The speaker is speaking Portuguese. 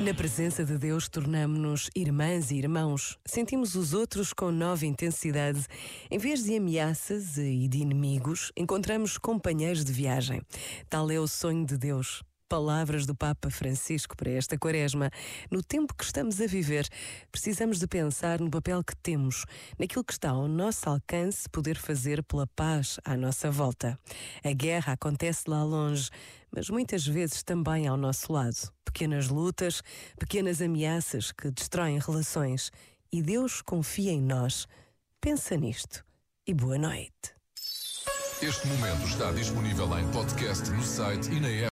Na presença de Deus, tornamos-nos irmãs e irmãos. Sentimos os outros com nova intensidade. Em vez de ameaças e de inimigos, encontramos companheiros de viagem. Tal é o sonho de Deus. Palavras do Papa Francisco para esta quaresma. No tempo que estamos a viver, precisamos de pensar no papel que temos, naquilo que está ao nosso alcance poder fazer pela paz à nossa volta. A guerra acontece lá longe, mas muitas vezes também ao nosso lado pequenas lutas, pequenas ameaças que destroem relações. E Deus confia em nós. Pensa nisto e boa noite. Este momento está disponível em podcast no site e na app.